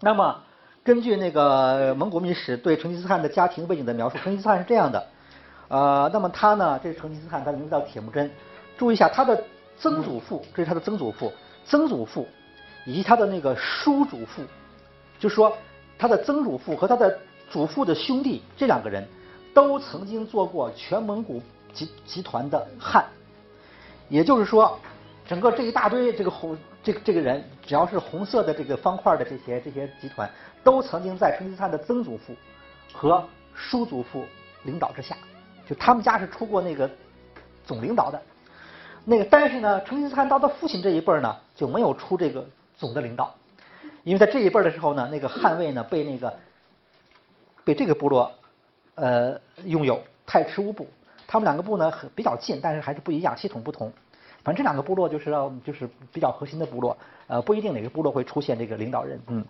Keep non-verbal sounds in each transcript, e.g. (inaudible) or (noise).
那么根据那个蒙古秘史对成吉思汗的家庭背景的描述，(laughs) 成吉思汗是这样的，呃，那么他呢，这是成吉思汗，他名字叫铁木真。注意一下，他的曾祖父，这是他的曾祖父，曾祖父以及他的那个叔祖父，就说他的曾祖父和他的祖父的兄弟这两个人都曾经做过全蒙古集集团的汗。也就是说，整个这一大堆这个红这个这个人，只要是红色的这个方块的这些这些集团，都曾经在成吉思汗的曾祖父和叔祖父领导之下，就他们家是出过那个总领导的。那个但是呢，成吉思汗到他父亲这一辈呢，就没有出这个总的领导，因为在这一辈的时候呢，那个汗位呢被那个被这个部落呃拥有太赤乌部。他们两个部呢很比较近，但是还是不一样，系统不同。反正这两个部落就是要就是比较核心的部落，呃，不一定哪个部落会出现这个领导人。嗯，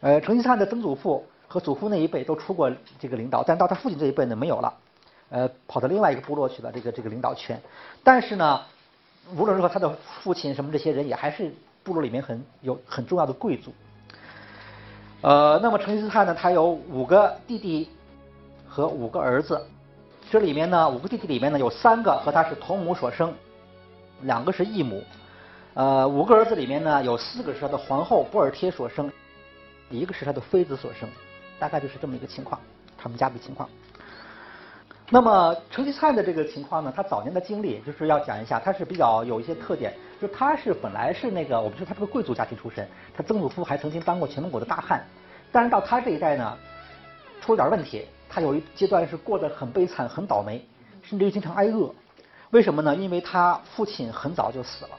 呃，成吉思汗的曾祖父和祖父那一辈都出过这个领导，但到他父亲这一辈呢没有了，呃，跑到另外一个部落去了，这个这个领导权。但是呢，无论如何，他的父亲什么这些人也还是部落里面很有很重要的贵族。呃，那么成吉思汗呢，他有五个弟弟和五个儿子。这里面呢，五个弟弟里面呢，有三个和他是同母所生，两个是异母。呃，五个儿子里面呢，有四个是他的皇后波尔贴所生，一个是他的妃子所生，大概就是这么一个情况，他们家的情况。那么成吉思汗的这个情况呢，他早年的经历就是要讲一下，他是比较有一些特点，就他是本来是那个，我们说他是个贵族家庭出身，他曾祖父还曾经当过全蒙古的大汗，但是到他这一代呢，出了点问题。他有一阶段是过得很悲惨、很倒霉，甚至于经常挨饿。为什么呢？因为他父亲很早就死了。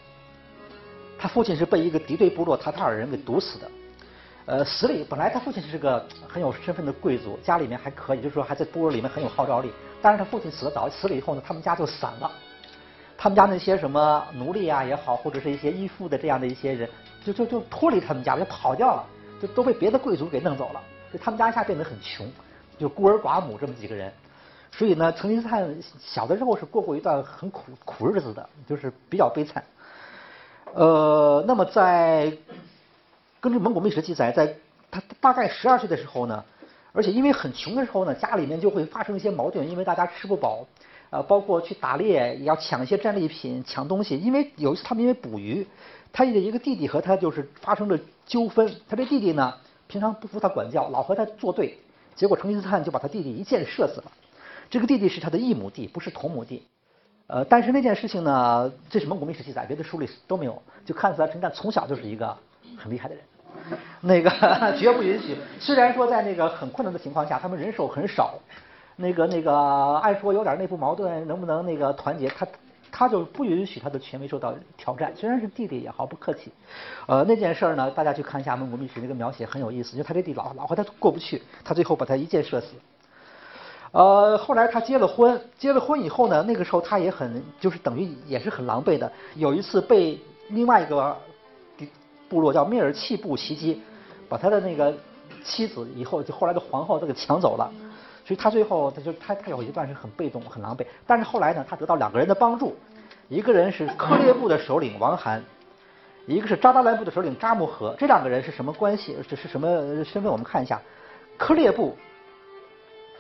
他父亲是被一个敌对部落塔塔尔人给毒死的。呃，死里本来他父亲是个很有身份的贵族，家里面还可以，就是说还在部落里面很有号召力。但是他父亲死的早，死了以后呢，他们家就散了。他们家那些什么奴隶啊也好，或者是一些依附的这样的一些人，就就就脱离他们家，就跑掉了，就都被别的贵族给弄走了。就他们家一下变得很穷。就孤儿寡母这么几个人，所以呢，成吉思汗小的时候是过过一段很苦苦日子的，就是比较悲惨。呃，那么在根据蒙古秘史记载，在他大概十二岁的时候呢，而且因为很穷的时候呢，家里面就会发生一些矛盾，因为大家吃不饱，呃，包括去打猎也要抢一些战利品、抢东西。因为有一次他们因为捕鱼，他的一个弟弟和他就是发生了纠纷，他这弟弟呢平常不服他管教，老和他作对。结果成吉思汗就把他弟弟一箭射死了。这个弟弟是他的异母弟，不是同母弟。呃，但是那件事情呢，这是蒙古秘史记载，别的书里都没有。就看出来成吉思汗从小就是一个很厉害的人。那个 (laughs) 绝不允许。虽然说在那个很困难的情况下，他们人手很少。那个那个，按说有点内部矛盾，能不能那个团结？他。他就不允许他的权威受到挑战，虽然是弟弟也毫不客气。呃，那件事儿呢，大家去看一下蒙古秘史那个描写很有意思，就他这弟老老和他过不去，他最后把他一箭射死。呃，后来他结了婚，结了婚以后呢，那个时候他也很就是等于也是很狼狈的。有一次被另外一个部落叫蔑尔契部袭击，把他的那个妻子以后就后来的皇后都给抢走了。所以他最后他就他他有一段是很被动很狼狈，但是后来呢，他得到两个人的帮助，一个人是克烈部的首领王罕，一个是扎达兰部的首领扎木合，这两个人是什么关系？这是什么身份？我们看一下，克烈部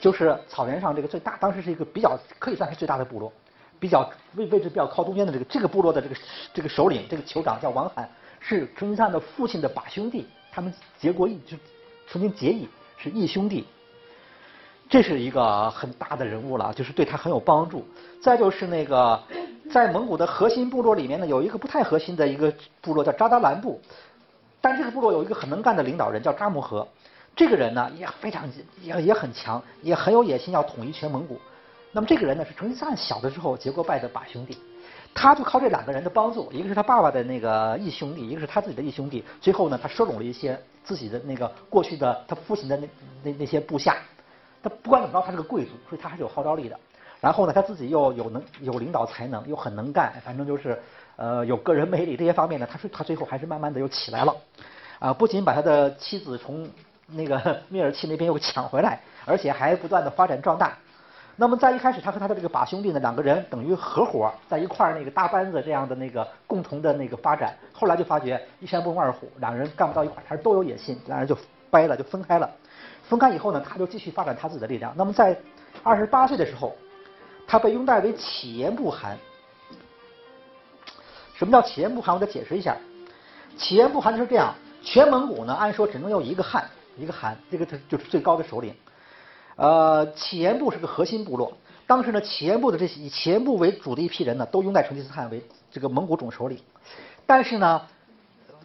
就是草原上这个最大，当时是一个比较可以算是最大的部落，比较位位置比较靠中间的这个这个部落的这个这个首领这个酋长叫王罕，是成吉思汗的父亲的把兄弟，他们结过义，就曾经结义，是义兄弟。这是一个很大的人物了，就是对他很有帮助。再就是那个在蒙古的核心部落里面呢，有一个不太核心的一个部落叫扎达兰部，但这个部落有一个很能干的领导人叫扎木合，这个人呢也非常也也很强，也很有野心要统一全蒙古。那么这个人呢是成吉思汗小的时候结过拜的把兄弟，他就靠这两个人的帮助，一个是他爸爸的那个义兄弟，一个是他自己的义兄弟，最后呢他收拢了一些自己的那个过去的他父亲的那那那些部下。他不管怎么着，他是个贵族，所以他还是有号召力的。然后呢，他自己又有能有领导才能，又很能干，反正就是呃有个人魅力这些方面呢，他说他最后还是慢慢的又起来了。啊，不仅把他的妻子从那个 (laughs) 蔑尔契那边又抢回来，而且还不断的发展壮大。那么在一开始，他和他的这个把兄弟呢，两个人等于合伙在一块儿那个搭班子这样的那个共同的那个发展。后来就发觉一山不容二虎，两个人干不到一块儿，还是都有野心，两人就掰了，就分开了。分开以后呢，他就继续发展他自己的力量。那么在二十八岁的时候，他被拥戴为乞颜部汗。什么叫乞颜部汗？我再解释一下，乞颜部汗就是这样：全蒙古呢，按说只能有一个汗，一个汗，这个他就是最高的首领。呃，乞颜部是个核心部落。当时呢，乞颜部的这些以乞颜部为主的一批人呢，都拥戴成吉思汗为这个蒙古总首领。但是呢，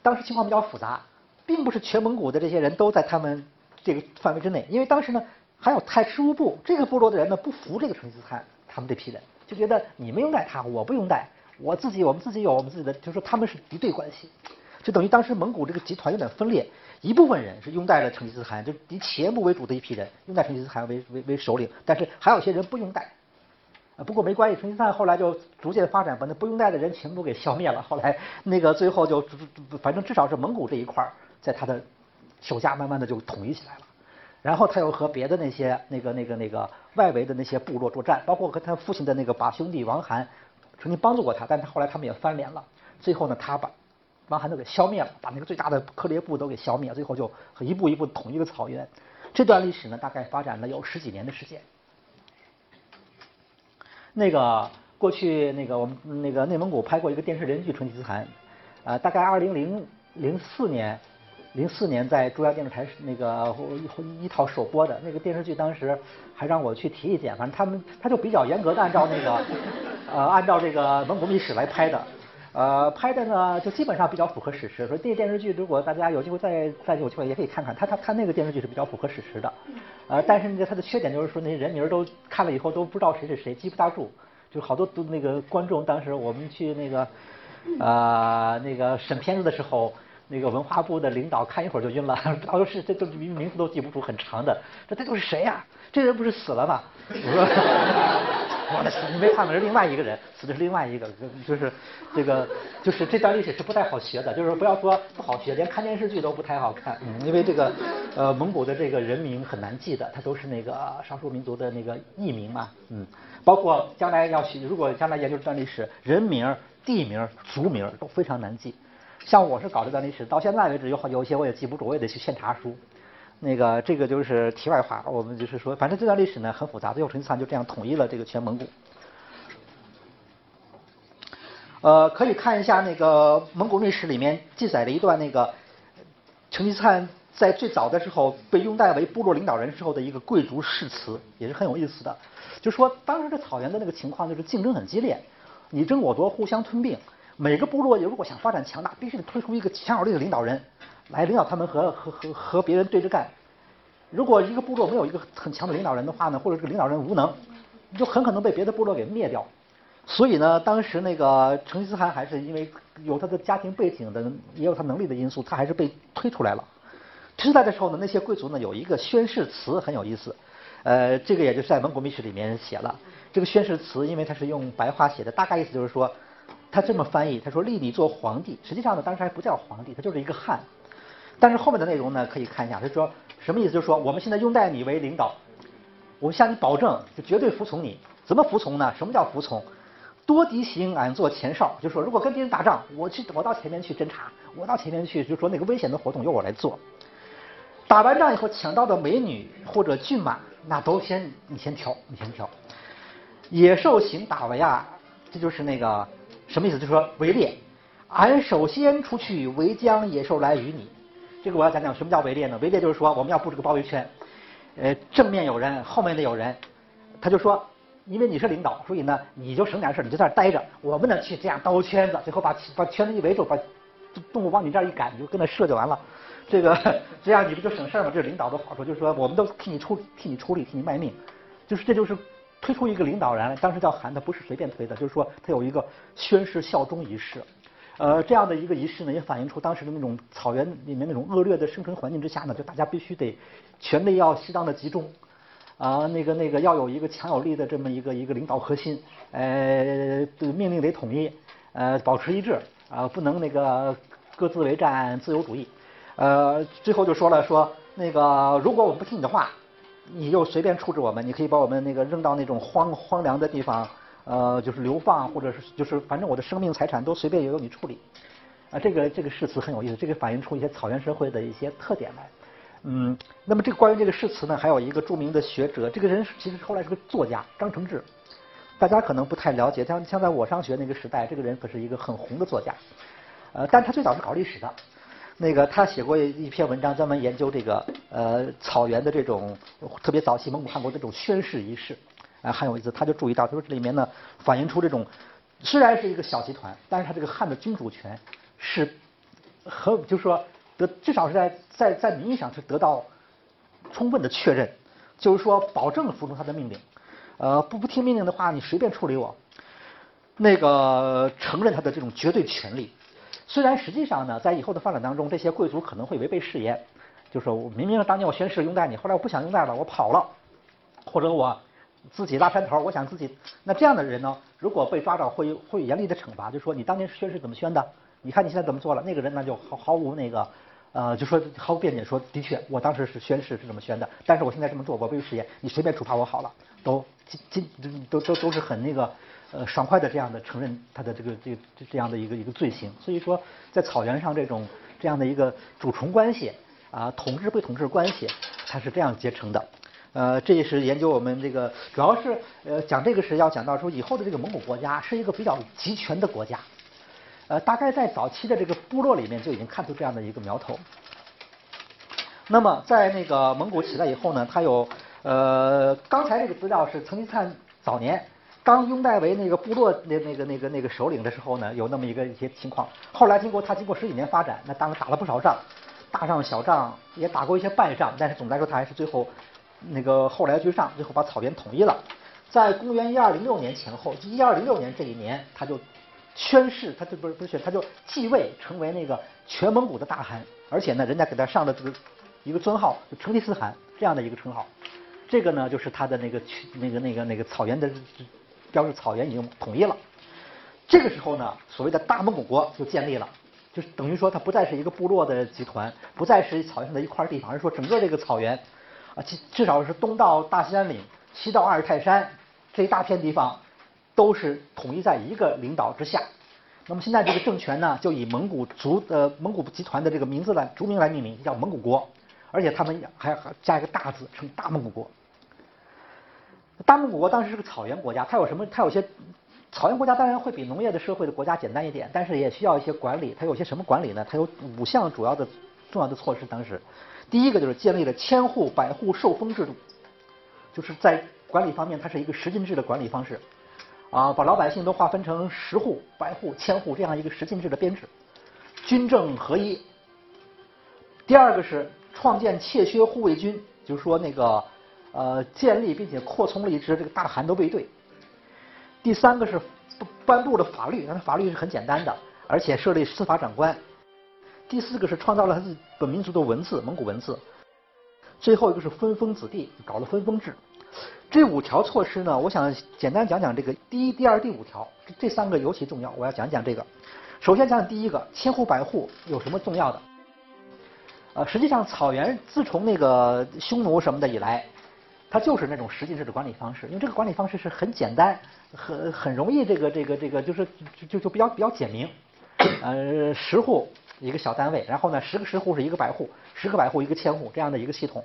当时情况比较复杂，并不是全蒙古的这些人都在他们这个范围之内。因为当时呢，还有太赤乌部这个部落的人呢，不服这个成吉思汗，他们这批人就觉得你们拥戴他，我不拥戴，我自己我们自己有我们自己的，就说他们是敌对关系，就等于当时蒙古这个集团有点分裂。一部分人是拥戴了成吉思汗，就以企业部为主的一批人拥戴成吉思汗为为为首领，但是还有些人不拥戴。啊，不过没关系，成吉思汗后来就逐渐发展，把那不拥戴的人全部给消灭了。后来那个最后就反正至少是蒙古这一块在他的手下慢慢的就统一起来了。然后他又和别的那些那个那个那个外围的那些部落作战，包括和他父亲的那个把兄弟王罕曾经帮助过他，但是后来他们也翻脸了。最后呢，他把。王罕都给消灭了，把那个最大的克烈部都给消灭了，最后就一步一步统一了草原。这段历史呢，大概发展了有十几年的时间。那个过去那个我们那个内蒙古拍过一个电视连续剧《成吉思汗》，呃，大概二零零零四年，零四年在中央电视台那个一一套首播的那个电视剧，当时还让我去提意见，反正他们他就比较严格的按照那个呃按照这个蒙古秘史来拍的。呃，拍的呢就基本上比较符合史实。说这电视剧，如果大家有机会再再有机会也可以看看，他他他那个电视剧是比较符合史实的。呃，但是呢，它的缺点就是说那些人名都看了以后都不知道谁是谁，记不大住。就好多都那个观众，当时我们去那个呃那个审片子的时候。那个文化部的领导看一会儿就晕了，(laughs) 道是这都名名字都记不住，很长的，这这都是谁呀？这人不是死了吗？我说，我的你没看到是另外一个人，死的是另外一个，就是这个就是这段历史是不太好学的，就是不要说不好学，连看电视剧都不太好看，嗯，因为这个呃蒙古的这个人名很难记的，它都是那个少数民族的那个艺名嘛，嗯，包括将来要学，如果将来研究这段历史，人名、地名、族名都非常难记。像我是搞这段历史，到现在为止有好有些我也记不住，我也得去现查书。那个这个就是题外话，我们就是说，反正这段历史呢很复杂。最后成吉思汗就这样统一了这个全蒙古。呃，可以看一下那个蒙古历史里面记载的一段那个成吉思汗在最早的时候被拥戴为部落领导人时候的一个贵族誓词，也是很有意思的。就说当时这草原的那个情况就是竞争很激烈，你争我夺，互相吞并。每个部落如果想发展强大，必须得推出一个强有力的领导人来领导他们和和和和别人对着干。如果一个部落没有一个很强的领导人的话呢，或者这个领导人无能，你就很可能被别的部落给灭掉。所以呢，当时那个成吉思汗还是因为有他的家庭背景的，也有他能力的因素，他还是被推出来了。推出来的时候呢，那些贵族呢有一个宣誓词很有意思，呃，这个也就是在蒙古秘史里面写了。这个宣誓词因为它是用白话写的，大概意思就是说。他这么翻译，他说立你做皇帝，实际上呢，当时还不叫皇帝，他就是一个汉。但是后面的内容呢，可以看一下，他说什么意思？就是说我们现在拥戴你为领导，我向你保证，就绝对服从你。怎么服从呢？什么叫服从？多敌行，俺做前哨，就说如果跟敌人打仗，我去，我到前面去侦查，我到前面去，就说那个危险的活动由我来做。打完仗以后抢到的美女或者骏马，那都先你先挑，你先挑。野兽行打为啊，这就是那个。什么意思？就是说围猎，俺首先出去围将野兽来与你。这个我要讲讲什么叫围猎呢？围猎就是说我们要布置个包围圈，呃，正面有人，后面的有人。他就说，因为你是领导，所以呢你就省点事你就在那待着。我们呢去这样兜圈子，最后把把圈子一围住，把动物往你这儿一赶，你就跟那射就完了。这个 (laughs) 这样你不就省事儿吗？这是领导的好处，就是说我们都替你出替你出力，替你卖命，就是这就是。推出一个领导人，当时叫韩，他不是随便推的，就是说他有一个宣誓效忠仪式，呃，这样的一个仪式呢，也反映出当时的那种草原里面那种恶劣的生存环境之下呢，就大家必须得权力要适当的集中，啊，那个那个要有一个强有力的这么一个一个领导核心，呃，命令得统一，呃，保持一致，啊，不能那个各自为战，自由主义，呃，最后就说了说那个如果我们不听你的话。你又随便处置我们，你可以把我们那个扔到那种荒荒凉的地方，呃，就是流放，或者是就是反正我的生命财产都随便由你处理。啊，这个这个誓词很有意思，这个反映出一些草原社会的一些特点来。嗯，那么这个关于这个誓词呢，还有一个著名的学者，这个人其实后来是个作家，张承志。大家可能不太了解，像像在我上学那个时代，这个人可是一个很红的作家。呃，但他最早是搞历史的。那个他写过一篇文章，专门研究这个呃草原的这种特别早期蒙古汗国的这种宣誓仪式，啊很有意思。他就注意到，他说这里面呢反映出这种虽然是一个小集团，但是他这个汉的君主权是和就是说得至少是在在在名义上是得到充分的确认，就是说保证服从他的命令，呃不不听命令的话，你随便处理我，那个承认他的这种绝对权利。虽然实际上呢，在以后的发展当中，这些贵族可能会违背誓言，就说我明明当年我宣誓拥戴你，后来我不想拥戴了，我跑了，或者我自己拉山头，我想自己。那这样的人呢，如果被抓到，会会严厉的惩罚，就说你当年宣誓怎么宣的？你看你现在怎么做了？那个人那就毫毫无那个呃，就说毫无辩解，说的确我当时是宣誓是这么宣的，但是我现在这么做，我违背誓言，你随便处罚我好了，都今今都都都是很那个。呃，爽快的这样的承认他的这个这这这样的一个一个罪行，所以说在草原上这种这样的一个主从关系啊，统治被统治关系，它是这样结成的。呃，这也是研究我们这个主要是呃讲这个是要讲到说以后的这个蒙古国家是一个比较集权的国家，呃，大概在早期的这个部落里面就已经看出这样的一个苗头。那么在那个蒙古起来以后呢，他有呃刚才这个资料是成吉思汗早年。刚拥戴为那个部落那那个那个那个首领的时候呢，有那么一个一些情况。后来经过他经过十几年发展，那当然打了不少仗，大仗小仗也打过一些败仗，但是总的来说他还是最后那个后来居上，最后把草原统一了。在公元一二零六年前后，一二零六年这一年，他就宣誓，他就不是不是宣，他就继位成为那个全蒙古的大汗，而且呢，人家给他上的这个一个尊号，就成吉思汗这样的一个称号。这个呢，就是他的那个那个那个那个草原的。标志草原已经统一了，这个时候呢，所谓的大蒙古国就建立了，就是等于说它不再是一个部落的集团，不再是草原上的一块地方，而是说整个这个草原啊，至至少是东到大兴安岭，西到阿尔泰山这一大片地方，都是统一在一个领导之下。那么现在这个政权呢，就以蒙古族呃蒙古集团的这个名字来族名来命名，叫蒙古国，而且他们还还加一个大字，称大蒙古国。大蒙古国当时是个草原国家，它有什么？它有些草原国家当然会比农业的社会的国家简单一点，但是也需要一些管理。它有些什么管理呢？它有五项主要的重要的措施。当时，第一个就是建立了千户、百户受封制度，就是在管理方面，它是一个十进制的管理方式，啊，把老百姓都划分成十户、百户、千户这样一个十进制的编制，军政合一。第二个是创建切削护卫军，就是说那个。呃，建立并且扩充了一支这个大汗的卫队。第三个是颁布了法律，但是法律是很简单的，而且设立司法长官。第四个是创造了他自己本民族的文字，蒙古文字。最后一个是分封子弟，搞了分封制。这五条措施呢，我想简单讲讲这个第一、第二、第五条，这三个尤其重要，我要讲讲这个。首先讲讲第一个，千户百户有什么重要的？呃，实际上草原自从那个匈奴什么的以来。它就是那种实际制的管理方式，因为这个管理方式是很简单，很很容易，这个这个这个就是就就就比较比较简明。呃，十户一个小单位，然后呢，十个十户是一个百户，十个百户一个千户这样的一个系统。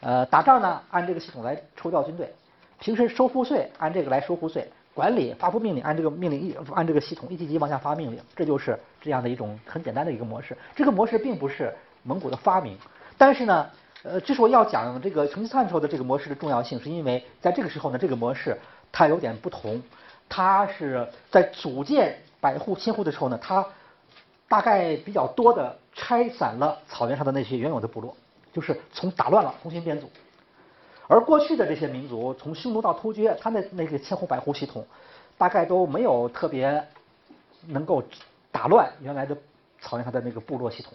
呃，打仗呢按这个系统来抽调军队，平时收赋税按这个来收赋税，管理发布命令按这个命令一按这个系统一级级往下发命令，这就是这样的一种很简单的一个模式。这个模式并不是蒙古的发明，但是呢。呃，之所以要讲这个成吉思汗时候的这个模式的重要性，是因为在这个时候呢，这个模式它有点不同。它是在组建百户、千户的时候呢，它大概比较多的拆散了草原上的那些原有的部落，就是从打乱了重新编组。而过去的这些民族，从匈奴到突厥，他的那个千户百户系统，大概都没有特别能够打乱原来的草原上的那个部落系统。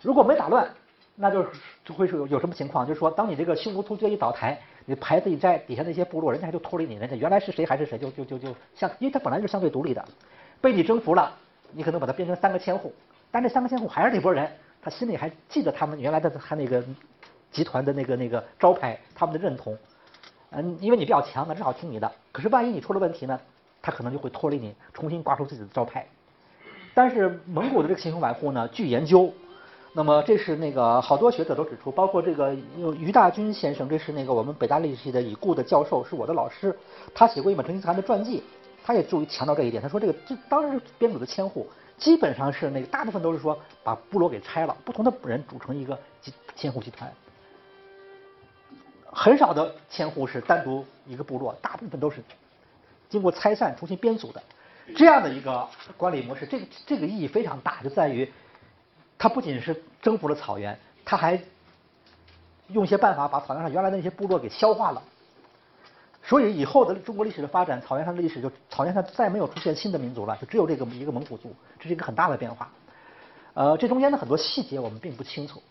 如果没打乱，那就是就会是有有什么情况？就是说，当你这个匈奴突厥一倒台，你牌子一摘，底下那些部落人家就脱离你，人家原来是谁还是谁，就就就就相，因为他本来就相对独立的，被你征服了，你可能把它变成三个千户，但这三个千户还是那波人，他心里还记得他们原来的他那个集团的那个那个招牌，他们的认同。嗯，因为你比较强，那只好听你的。可是万一你出了问题呢，他可能就会脱离你，重新挂出自己的招牌。但是蒙古的这个亲兄百户呢，据研究，那么这是那个好多学者都指出，包括这个于大军先生，这是那个我们北大历史系的已故的教授，是我的老师，他写过一本成吉思汗的传记，他也注意强调这一点。他说这个这当时编组的千户基本上是那个大部分都是说把部落给拆了，不同的人组成一个集千户集团。很少的千户是单独一个部落，大部分都是经过拆散重新编组的。这样的一个管理模式，这个这个意义非常大，就在于它不仅是征服了草原，它还用一些办法把草原上原来的那些部落给消化了。所以以后的中国历史的发展，草原上的历史就草原上再没有出现新的民族了，就只有这个一个蒙古族，这是一个很大的变化。呃，这中间的很多细节我们并不清楚，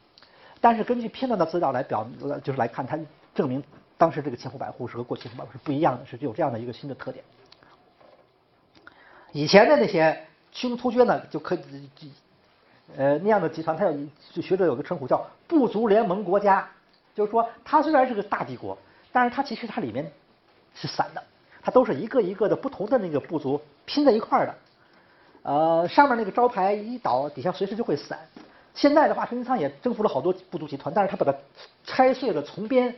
但是根据片段的资料来表，就是来看它。证明当时这个千户百户是和过去是不一样的，是有这样的一个新的特点。以前的那些匈奴突厥呢，就可以呃那样的集团，它有学者有个称呼叫部族联盟国家，就是说它虽然是个大帝国，但是它其实它里面是散的，它都是一个一个的不同的那个部族拼在一块儿的。呃，上面那个招牌一倒，底下随时就会散。现在的话，成吉思汗也征服了好多部族集团，但是他把它拆碎了重编。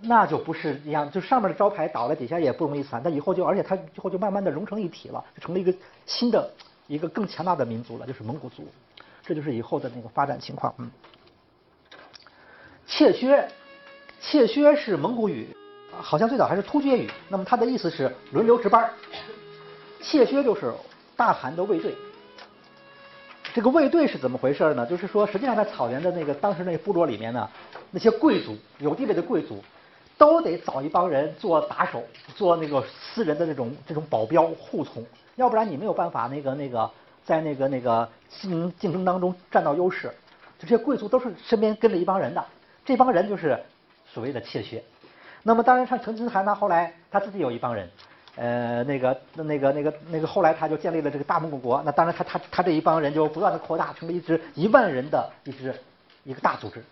那就不是一样，就上面的招牌倒了，底下也不容易散。但以后就，而且它以后就慢慢的融成一体了，就成了一个新的一个更强大的民族了，就是蒙古族。这就是以后的那个发展情况。嗯，切削，切削是蒙古语，好像最早还是突厥语。那么它的意思是轮流值班。怯薛就是大汗的卫队。这个卫队是怎么回事呢？就是说，实际上在草原的那个当时那个部落里面呢，那些贵族有地位的贵族。都得找一帮人做打手，做那个私人的那种这种保镖护从，要不然你没有办法那个那个在那个那个竞竞争当中占到优势。就这些贵族都是身边跟着一帮人的，这帮人就是所谓的怯薛。那么当然，像成吉思汗他后来他自己有一帮人，呃，那个那个那个那个后来他就建立了这个大蒙古国。那当然他他他这一帮人就不断的扩大，成了一支一万人的一支一个大组织。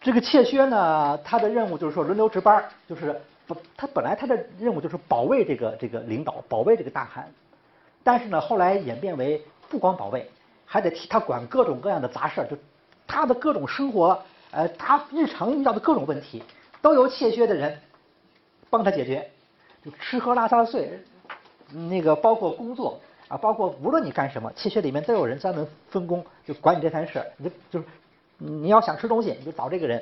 这个切削呢，他的任务就是说轮流值班，就是不，他本来他的任务就是保卫这个这个领导，保卫这个大汗，但是呢，后来演变为不光保卫，还得替他管各种各样的杂事儿，就他的各种生活，呃，他日常遇到的各种问题，都由切削的人帮他解决，就吃喝拉撒睡，那个包括工作啊，包括无论你干什么，切削里面都有人专门分工，就管你这摊事儿，你就就是。你要想吃东西，你就找这个人；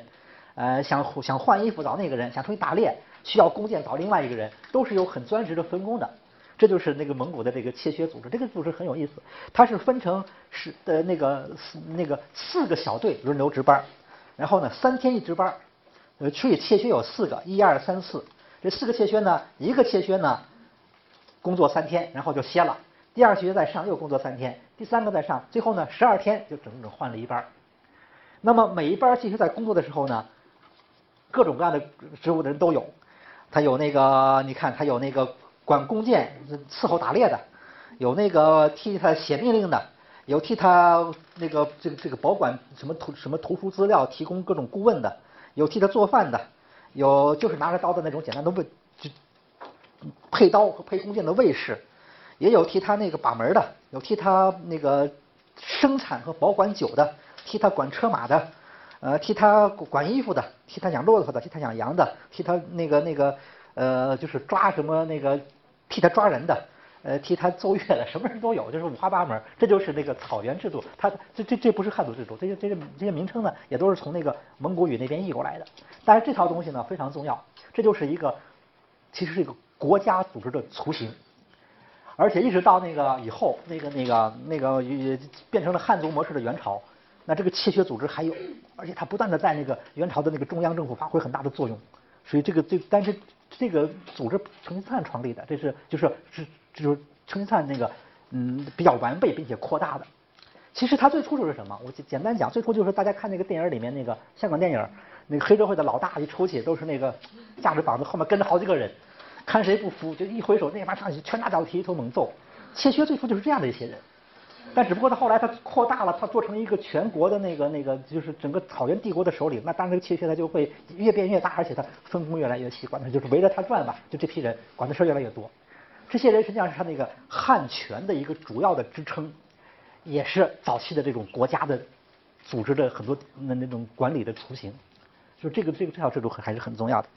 呃，想想换衣服找那个人；想出去打猎需要弓箭找另外一个人，都是有很专职的分工的。这就是那个蒙古的这个切削组织，这个组织很有意思，它是分成是的那个那个四个小队轮流值班，然后呢三天一值班，呃，所以切削有四个，一二三四，这四个切削呢，一个切削呢工作三天，然后就歇了，第二个切削再上又工作三天，第三个再上，最后呢十二天就整整换了一班。那么每一班其实在工作的时候呢，各种各样的职务的人都有，他有那个你看他有那个管弓箭伺候打猎的，有那个替他写命令的，有替他那个这个这个保管什么图什么图书资料提供各种顾问的，有替他做饭的，有就是拿着刀的那种简单的卫就配刀和配弓箭的卫士，也有替他那个把门的，有替他那个生产和保管酒的。替他管车马的，呃，替他管衣服的，替他养骆驼的，替他养羊的，替他那个那个呃，就是抓什么那个，替他抓人的，呃，替他奏乐的，什么人都有，就是五花八门。这就是那个草原制度，它这这这不是汉族制度，这些这些这些名称呢，也都是从那个蒙古语那边译过来的。但是这套东西呢非常重要，这就是一个其实是一个国家组织的雏形，而且一直到那个以后，那个那个那个也变成了汉族模式的元朝。那这个切削组织还有，而且它不断的在那个元朝的那个中央政府发挥很大的作用，所以这个这但是这个组织成吉思汗创立的，这是就是是就是成吉思汗那个嗯比较完备并且扩大的。其实他最初就是什么？我简简单讲，最初就是大家看那个电影里面那个香港电影，那个黑社会的老大一出去都是那个架着膀子后面跟着好几个人，看谁不服就一挥手那帮上去拳打脚踢一通猛揍。切削最初就是这样的一些人。但只不过他后来他扩大了，他做成一个全国的那个那个，就是整个草原帝国的首领。那当然这个气势他就会越变越大，而且他分工越来越细，管他就是围着他转吧。就这批人管的事越来越多。这些人实际上是他那个汉权的一个主要的支撑，也是早期的这种国家的组织的很多那那种管理的雏形。就这个这个这套制度很还是很重要的。